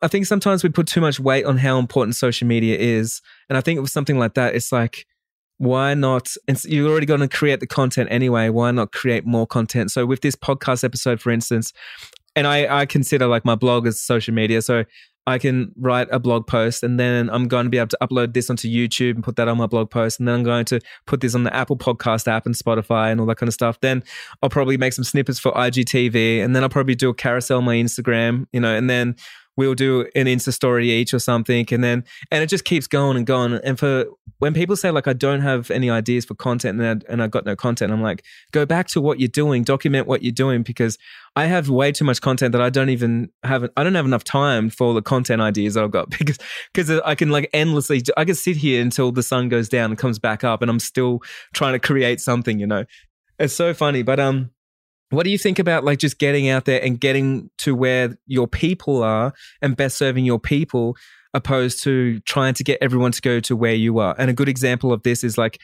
I think sometimes we put too much weight on how important social media is. And I think with something like that, it's like, why not? And you're already going to create the content anyway. Why not create more content? So with this podcast episode, for instance, and I, I consider like my blog as social media. So I can write a blog post and then I'm going to be able to upload this onto YouTube and put that on my blog post. And then I'm going to put this on the Apple Podcast app and Spotify and all that kind of stuff. Then I'll probably make some snippets for IGTV and then I'll probably do a carousel on my Instagram, you know, and then we'll do an Insta story each or something. And then, and it just keeps going and going. And for when people say, like, I don't have any ideas for content and, I, and I've got no content, I'm like, go back to what you're doing, document what you're doing because I have way too much content that I don't even have. I don't have enough time for the content ideas that I've got [laughs] because, because I can like endlessly, I can sit here until the sun goes down and comes back up and I'm still trying to create something, you know? It's so funny. But, um, what do you think about like just getting out there and getting to where your people are and best serving your people opposed to trying to get everyone to go to where you are? And a good example of this is like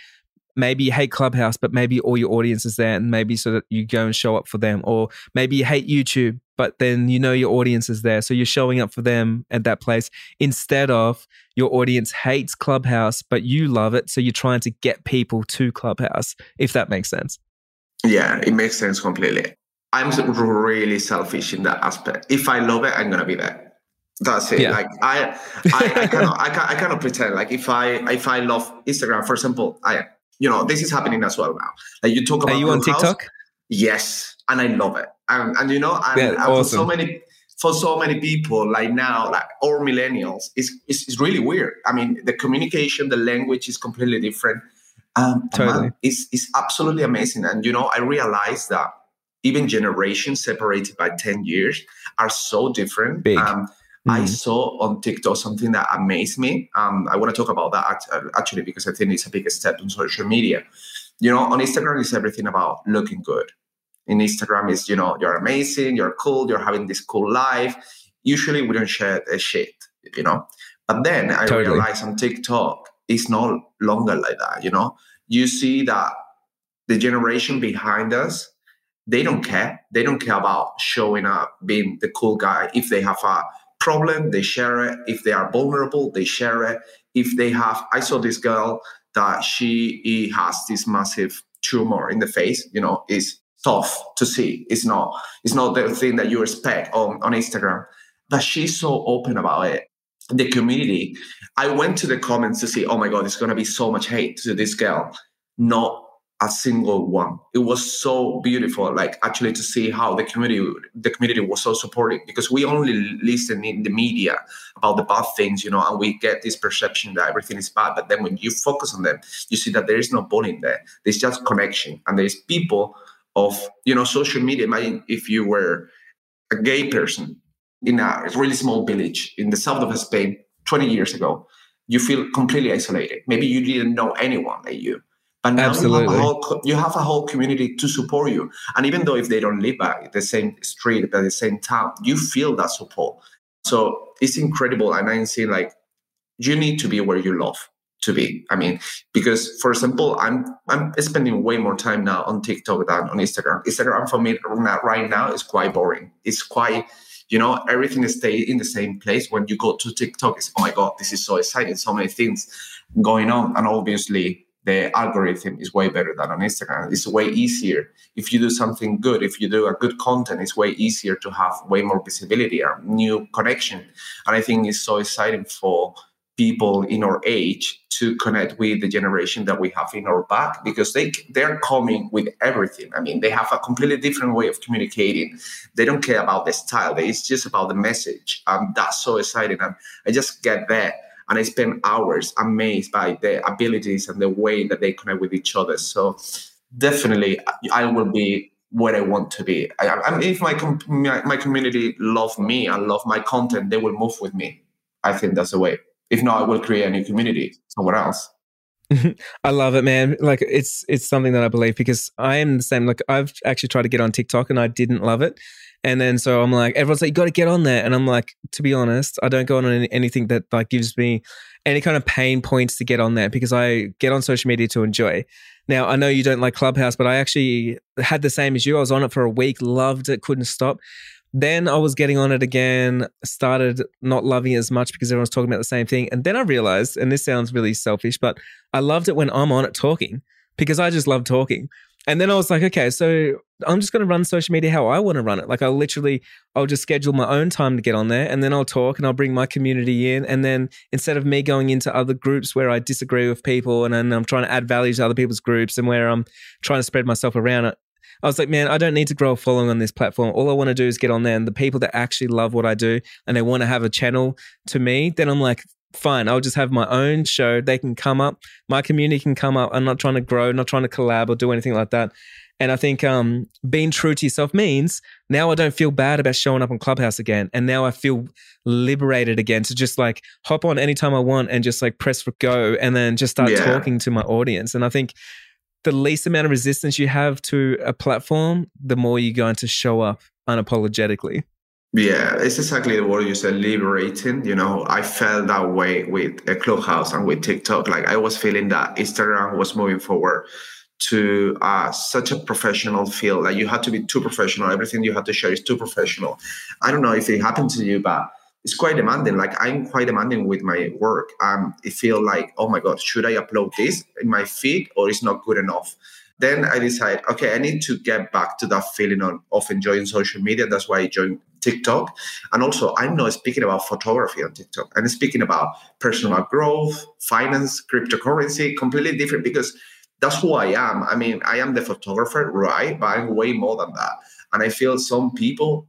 maybe you hate Clubhouse, but maybe all your audience is there and maybe so that you go and show up for them. Or maybe you hate YouTube, but then you know your audience is there. So you're showing up for them at that place instead of your audience hates Clubhouse, but you love it. So you're trying to get people to Clubhouse, if that makes sense. Yeah, it makes sense completely. I'm really selfish in that aspect. If I love it, I'm going to be there. That's it. Yeah. Like I, I, I cannot, I, can, I cannot pretend. Like if I, if I love Instagram, for example, I, you know, this is happening as well now. Like you talk about. Are you on TikTok? Yes, and I love it. And, and you know, and, yeah, and awesome. for so many, for so many people, like now, like or millennials, it's, it's, it's really weird. I mean, the communication, the language is completely different. Um, totally, man, it's it's absolutely amazing. And you know, I realized that even generations separated by ten years are so different. Big. Um, Mm-hmm. I saw on TikTok something that amazed me. Um, I want to talk about that uh, actually because I think it's a big step in social media. You know, on Instagram is everything about looking good. In Instagram is you know you're amazing, you're cool, you're having this cool life. Usually we don't share a shit, you know. But then I totally. realized on TikTok it's no longer like that. You know, you see that the generation behind us they don't care. They don't care about showing up, being the cool guy. If they have a problem, they share it. If they are vulnerable, they share it. If they have, I saw this girl that she has this massive tumor in the face. You know, is tough to see. It's not. It's not the thing that you expect on on Instagram. But she's so open about it. The community. I went to the comments to see. Oh my god, there's gonna be so much hate to this girl. Not a single one. It was so beautiful, like actually to see how the community the community was so supportive because we only listen in the media about the bad things, you know, and we get this perception that everything is bad. But then when you focus on them, you see that there is no bullying there. There's just connection, and there's people of you know social media. Imagine if you were a gay person in a really small village in the south of Spain 20 years ago, you feel completely isolated. Maybe you didn't know anyone like you but now Absolutely. you have, a whole, you have a whole community to support you. And even though if they don't live by the same street, by the same town, you feel that support. So it's incredible. And I'm saying like, you need to be where you love to be. I mean, because for example, I'm I'm spending way more time now on TikTok than on Instagram. Instagram for me right now is quite boring. It's quite, you know, everything is stay in the same place. When you go to TikTok, it's oh my god, this is so exciting, so many things going on, and obviously the algorithm is way better than on Instagram. It's way easier. If you do something good, if you do a good content, it's way easier to have way more visibility or new connection. And I think it's so exciting for people in our age to connect with the generation that we have in our back because they they're coming with everything. I mean, they have a completely different way of communicating. They don't care about the style. It's just about the message. And that's so exciting. And I just get there and I spend hours amazed by the abilities and the way that they connect with each other. So definitely, I will be where I want to be. I, I if my, my my community love me and love my content, they will move with me. I think that's the way. If not, I will create a new community somewhere else. [laughs] I love it, man. Like it's it's something that I believe because I am the same. Like I've actually tried to get on TikTok and I didn't love it. And then so I'm like, everyone's like, you got to get on there. And I'm like, to be honest, I don't go on any, anything that like gives me any kind of pain points to get on there because I get on social media to enjoy. Now, I know you don't like Clubhouse, but I actually had the same as you. I was on it for a week, loved it, couldn't stop. Then I was getting on it again, started not loving as much because everyone's talking about the same thing. And then I realized, and this sounds really selfish, but I loved it when I'm on it talking because I just love talking. And then I was like, okay, so I'm just going to run social media how I want to run it. Like I'll literally, I'll just schedule my own time to get on there and then I'll talk and I'll bring my community in. And then instead of me going into other groups where I disagree with people and then I'm trying to add value to other people's groups and where I'm trying to spread myself around I was like, man, I don't need to grow a following on this platform. All I want to do is get on there and the people that actually love what I do and they want to have a channel to me, then I'm like, fine, I'll just have my own show. They can come up, my community can come up. I'm not trying to grow, not trying to collab or do anything like that. And I think um, being true to yourself means now I don't feel bad about showing up on Clubhouse again. And now I feel liberated again to just like hop on anytime I want and just like press for go and then just start yeah. talking to my audience. And I think the least amount of resistance you have to a platform, the more you're going to show up unapologetically. Yeah, it's exactly the word you said, liberating. You know, I felt that way with a Clubhouse and with TikTok. Like I was feeling that Instagram was moving forward to uh, such a professional field. Like you had to be too professional. Everything you had to share is too professional. I don't know if it happened to you, but it's quite demanding. Like I'm quite demanding with my work. Um, it feel like, oh my god, should I upload this in my feed or it's not good enough? Then I decide, okay, I need to get back to that feeling of, of enjoying social media. That's why I joined TikTok. And also, I'm not speaking about photography on TikTok. I'm speaking about personal growth, finance, cryptocurrency, completely different because that's who I am. I mean, I am the photographer, right? But I'm way more than that. And I feel some people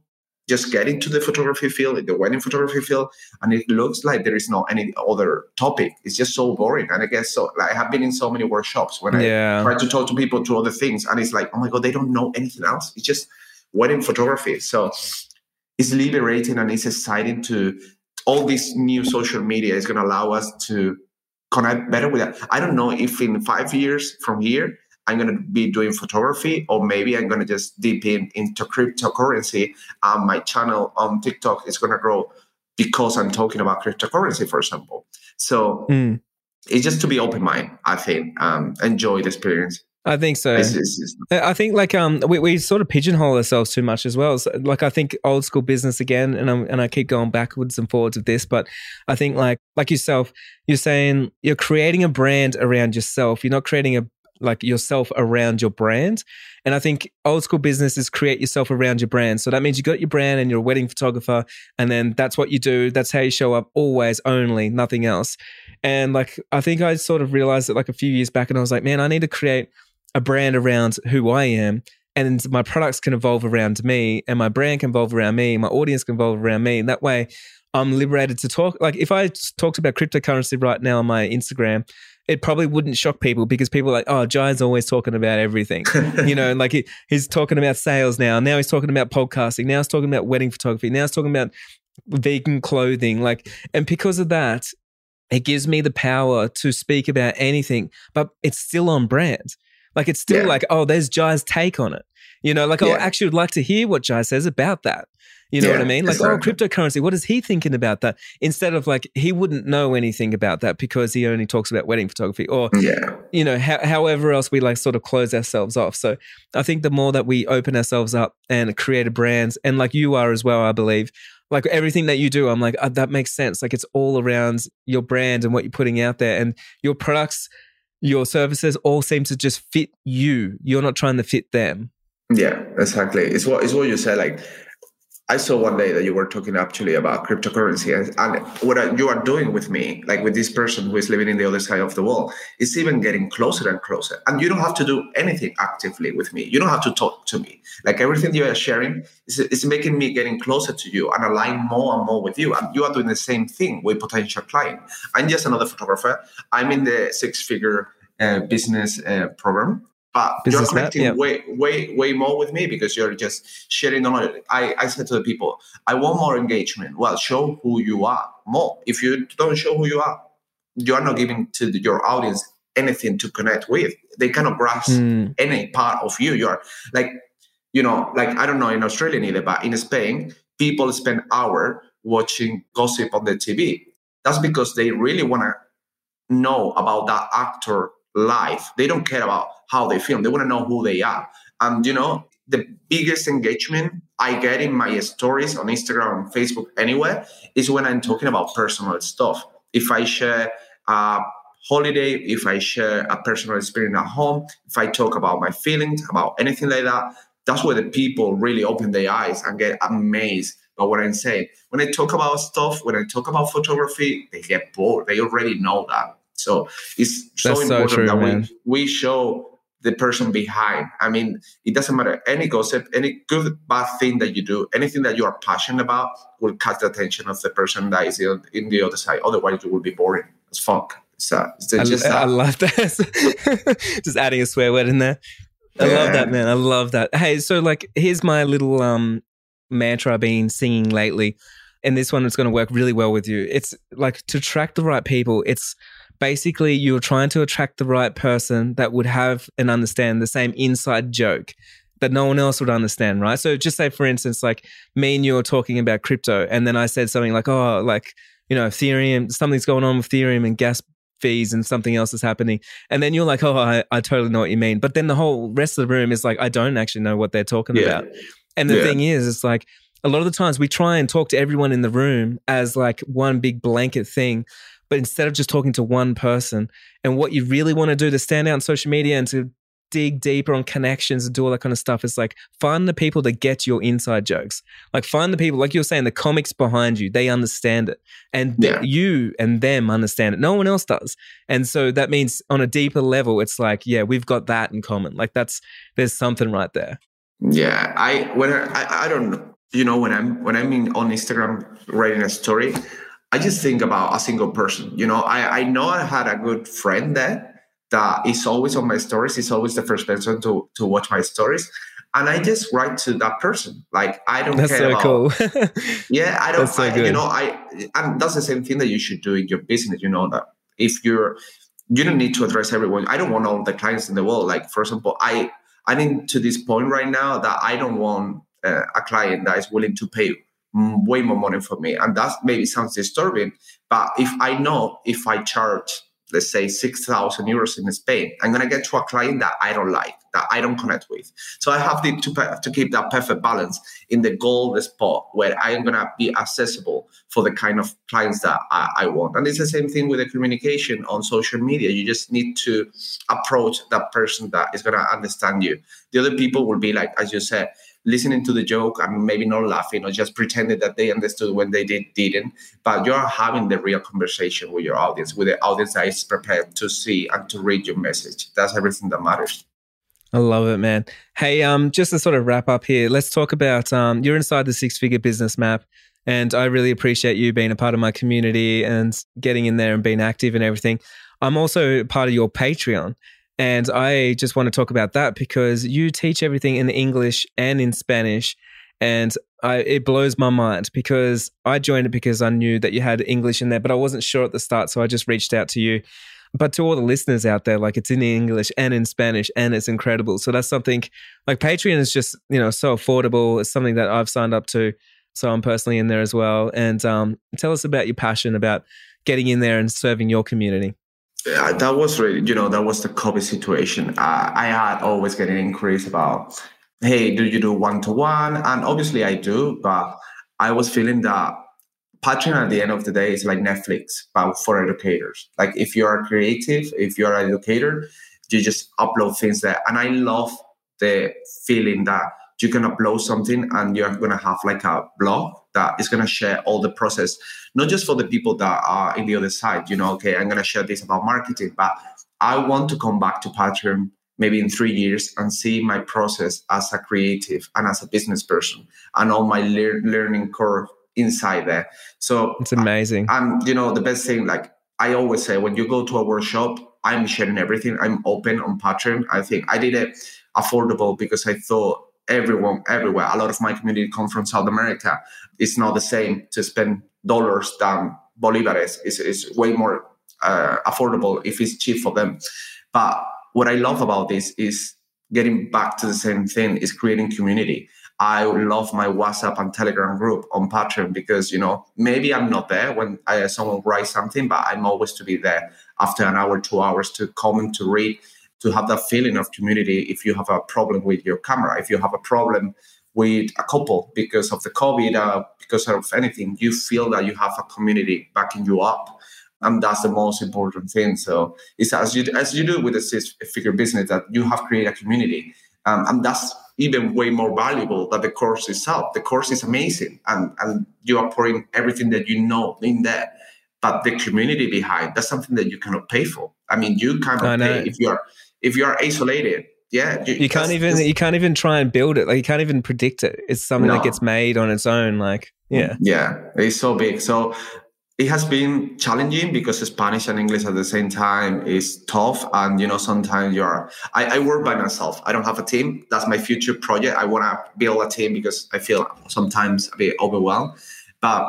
just get into the photography field, the wedding photography field, and it looks like there is no any other topic. It's just so boring. And I guess so. Like, I have been in so many workshops when yeah. I try to talk to people to other things, and it's like, oh my god, they don't know anything else. It's just wedding photography. So it's liberating and it's exciting to all this new social media is going to allow us to connect better with that. I don't know if in five years from here I'm going to be doing photography, or maybe I'm going to just deep in into cryptocurrency. And my channel on TikTok is going to grow because I'm talking about cryptocurrency, for example. So mm. it's just to be open mind. I think um, enjoy the experience. I think so. It's, it's, it's, I think like um we, we sort of pigeonhole ourselves too much as well. So, like I think old school business again, and I'm, and I keep going backwards and forwards with this, but I think like like yourself, you're saying you're creating a brand around yourself. You're not creating a like yourself around your brand. And I think old school business is create yourself around your brand. So that means you got your brand and you're a wedding photographer, and then that's what you do. That's how you show up always, only, nothing else. And like I think I sort of realized it like a few years back, and I was like, man, I need to create a brand around who I am. And my products can evolve around me, and my brand can evolve around me, my audience can evolve around me. And that way, I'm liberated to talk. Like if I talked about cryptocurrency right now on my Instagram, it probably wouldn't shock people because people are like, oh, Jai's always talking about everything. you know, like he, he's talking about sales now. Now he's talking about podcasting. Now he's talking about wedding photography. Now he's talking about vegan clothing. Like, and because of that, it gives me the power to speak about anything, but it's still on brand. Like it's still yeah. like, oh, there's Jai's take on it. You know, like, oh, yeah. oh, I actually would like to hear what Jai says about that. You know yeah, what I mean? Like, oh, cryptocurrency, what is he thinking about that? Instead of like, he wouldn't know anything about that because he only talks about wedding photography or, yeah. you know, however else we like sort of close ourselves off. So I think the more that we open ourselves up and create a brand, and like you are as well, I believe, like everything that you do, I'm like, oh, that makes sense. Like it's all around your brand and what you're putting out there and your products, your services all seem to just fit you. You're not trying to fit them. Yeah, exactly. It's what it's what you said. Like I saw one day that you were talking actually about cryptocurrency and, what you are doing with me, like with this person who is living in the other side of the world, is even getting closer and closer. And you don't have to do anything actively with me. You don't have to talk to me. Like everything you are sharing is, is making me getting closer to you and align more and more with you. And you are doing the same thing with potential client. I'm just another photographer. I'm in the six figure uh, business uh, program but Business you're connecting yeah. way, way, way more with me because you're just sharing knowledge. I, I said to the people, I want more engagement. Well, show who you are more. If you don't show who you are, you are not giving to the, your audience anything to connect with. They cannot grasp mm. any part of you. You're like, you know, like I don't know in Australia either, but in Spain, people spend hour watching gossip on the TV. That's because they really want to know about that actor life. They don't care about how they film. They want to know who they are. And you know, the biggest engagement I get in my stories on Instagram, Facebook, anywhere, is when I'm talking about personal stuff. If I share a holiday, if I share a personal experience at home, if I talk about my feelings, about anything like that, that's where the people really open their eyes and get amazed by what I'm saying. When I talk about stuff, when I talk about photography, they get bored. They already know that. So it's so That's important so true, that we, we show the person behind. I mean, it doesn't matter any gossip, any good, bad thing that you do, anything that you are passionate about will catch the attention of the person that is in the other side. Otherwise, you will be boring as fuck. So, so just I, I love that. [laughs] just adding a swear word in there. I yeah. love that, man. I love that. Hey, so like, here's my little um mantra I've been singing lately, and this one is going to work really well with you. It's like to attract the right people. It's basically you're trying to attract the right person that would have and understand the same inside joke that no one else would understand, right? So just say, for instance, like me and you are talking about crypto, and then I said something like, oh, like, you know, Ethereum, something's going on with Ethereum and gas fees and something else is happening. And then you're like, oh, I, I totally know what you mean. But then the whole rest of the room is like, I don't actually know what they're talking yeah. about. And the yeah. thing is, it's like a lot of the times we try and talk to everyone in the room as like one big blanket thing. But instead of just talking to one person, and what you really want to do to stand out on social media and to dig deeper on connections and do all that kind of stuff is like find the people that get your inside jokes. Like find the people, like you're saying, the comics behind you, they understand it. And yeah. you and them understand it. No one else does. And so that means on a deeper level, it's like, yeah, we've got that in common. Like that's there's something right there. Yeah. I when I, I don't you know when I'm when I'm in, on Instagram writing a story, I just think about a single person. You know, I, I know I had a good friend there that is always on my stories. He's always the first person to to watch my stories, and I just write to that person. Like I don't that's care. That's so about, cool. [laughs] yeah, I don't. So I, you know, I and that's the same thing that you should do in your business. You know that if you're you don't need to address everyone. I don't want all the clients in the world. Like for example, I I'm to this point right now that I don't want uh, a client that is willing to pay way more money for me, and that maybe sounds disturbing. But if I know if I charge let's say 6,000 euros in Spain, I'm going to get to a client that I don't like, that I don't connect with. So I have to, to keep that perfect balance in the gold spot where I am going to be accessible for the kind of clients that I, I, want. And it's the same thing with the communication on social media. You just need to approach that person that is going to understand you. The other people will be like, as you said, listening to the joke and maybe not laughing or just pretending that they understood when they did didn't but you're having the real conversation with your audience with the audience that is prepared to see and to read your message that's everything that matters I love it, man. Hey, um, just to sort of wrap up here, let's talk about um, you're inside the six figure business map. And I really appreciate you being a part of my community and getting in there and being active and everything. I'm also part of your Patreon. And I just want to talk about that because you teach everything in English and in Spanish. And I, it blows my mind because I joined it because I knew that you had English in there, but I wasn't sure at the start. So I just reached out to you. But to all the listeners out there, like it's in English and in Spanish and it's incredible. So that's something like Patreon is just, you know, so affordable. It's something that I've signed up to. So I'm personally in there as well. And um, tell us about your passion about getting in there and serving your community yeah, that was really, you know, that was the COVID situation. Uh, I had always getting inquiries about, hey, do you do one to one? And obviously I do, but I was feeling that Patreon at the end of the day is like Netflix, but for educators. Like if you're creative, if you're an educator, you just upload things there. And I love the feeling that you can upload something and you're going to have like a blog that is going to share all the process not just for the people that are in the other side you know okay i'm going to share this about marketing but i want to come back to patreon maybe in three years and see my process as a creative and as a business person and all my le- learning curve inside there. So it's amazing. I, and, you know the best thing like i always say when you go to a workshop i'm sharing everything. I'm open on patreon. I think i did it affordable because i thought everyone everywhere. A lot of my community come from South America. It's not the same to spend dollars than bolivares. It's, it's way more uh, affordable if it's cheap for them. But what I love about this is getting back to the same thing is creating community. I love my WhatsApp and Telegram group on Patreon because you know maybe I'm not there when I, someone writes something, but I'm always to be there after an hour, two hours to comment, to read, to have that feeling of community if you have a problem with your camera, if you have a problem with a couple because of the COVID, uh, because of anything, you feel that you have a community backing you up. And that's the most important thing. So it's as you as you do with a six figure business that you have created a community. Um, and that's even way more valuable than the course itself. The course is amazing and, and you are pouring everything that you know in there. But the community behind, that's something that you cannot pay for. I mean, you cannot pay if you're if you are isolated yeah you, you can't even you can't even try and build it. Like you can't even predict it. It's something no. that gets made on its own like yeah. Yeah it's so big. So it has been challenging because spanish and english at the same time is tough and you know sometimes you're I, I work by myself. I don't have a team. That's my future project. I want to build a team because i feel sometimes a bit overwhelmed. But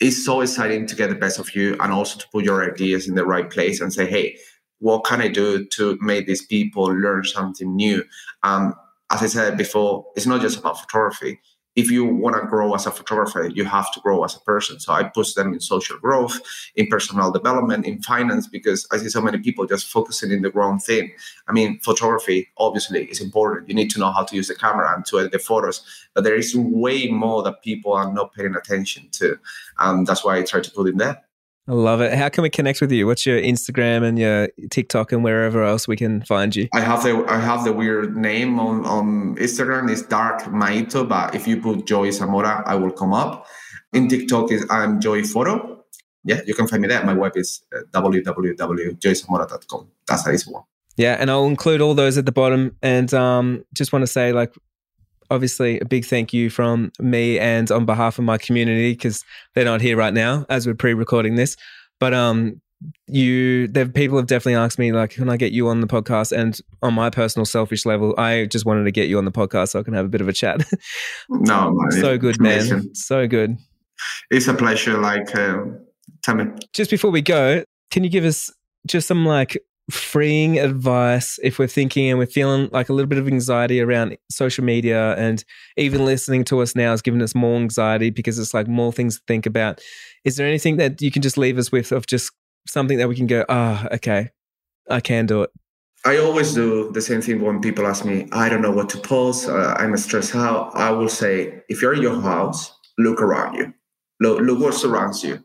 it's so exciting to get the best of you and also to put your ideas in the right place and say hey what can I do to make these people learn something new? Um, as I said before, it's not just about photography if you want to grow as a photographer, you have to grow as a person. So I push them in social growth, in personal development, in finance, because I see so many people just focusing in the wrong thing. I mean, photography obviously is important. You need to know how to use the camera and to edit the photos, but there is way more that people are not paying attention to. And that's why I try to put in there. I love it. How can we connect with you? What's your Instagram and your TikTok and wherever else we can find you? I have the I have the weird name on, on Instagram. It's Dark Maito, but if you put Joy Zamora, I will come up. In TikTok is I'm Joy Photo. Yeah, you can find me there. My web is uh, www.joyzamora.com. That's the easy one. Yeah, and I'll include all those at the bottom. And um, just want to say, like, obviously a big thank you from me and on behalf of my community because they're not here right now as we're pre-recording this. But um you there people have definitely asked me like can i get you on the podcast? And on my personal selfish level i just wanted to get you on the podcast so i can have a bit of a chat. No man, [laughs] so good man. so good. It's a pleasure like uh, tell me. Just before we go can you give us just some like freeing advice if we're thinking and we're feeling like a little bit of anxiety around social media and even listening to us now is giving us more anxiety because it's like more things to think about. Is there anything that you can just leave us with of just something that we can go ah oh, okay i can do it i always do the same thing when people ask me i don't know what to post uh, i'm stressed out. I will say if you're in your house look around you. Look, look what surrounds you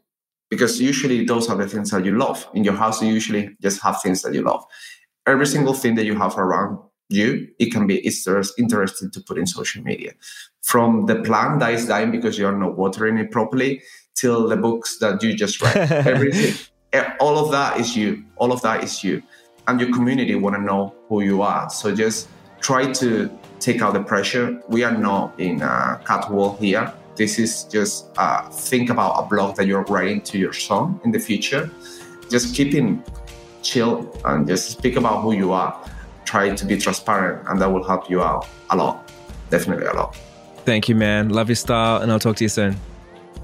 because usually those are the things that you love. In your house, you usually just have things that you love. Every single thing that you have around you, it can be it's interesting to put in social media. From the plant that is dying because you're not watering it properly, till the books that you just read. [laughs] Everything, eh, all of that is you. All of that is you. And your community want to know who you are. So just try to take out the pressure. We are not in a cat wall here this is just uh, think about a blog that you're writing to your son in the future. Just keep him chill and just speak about who you are. Try to be transparent, and that will help you out a lot. Definitely a lot. Thank you, man. Love your style, and I'll talk to you soon.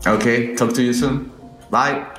Okay, talk to you soon. Bye.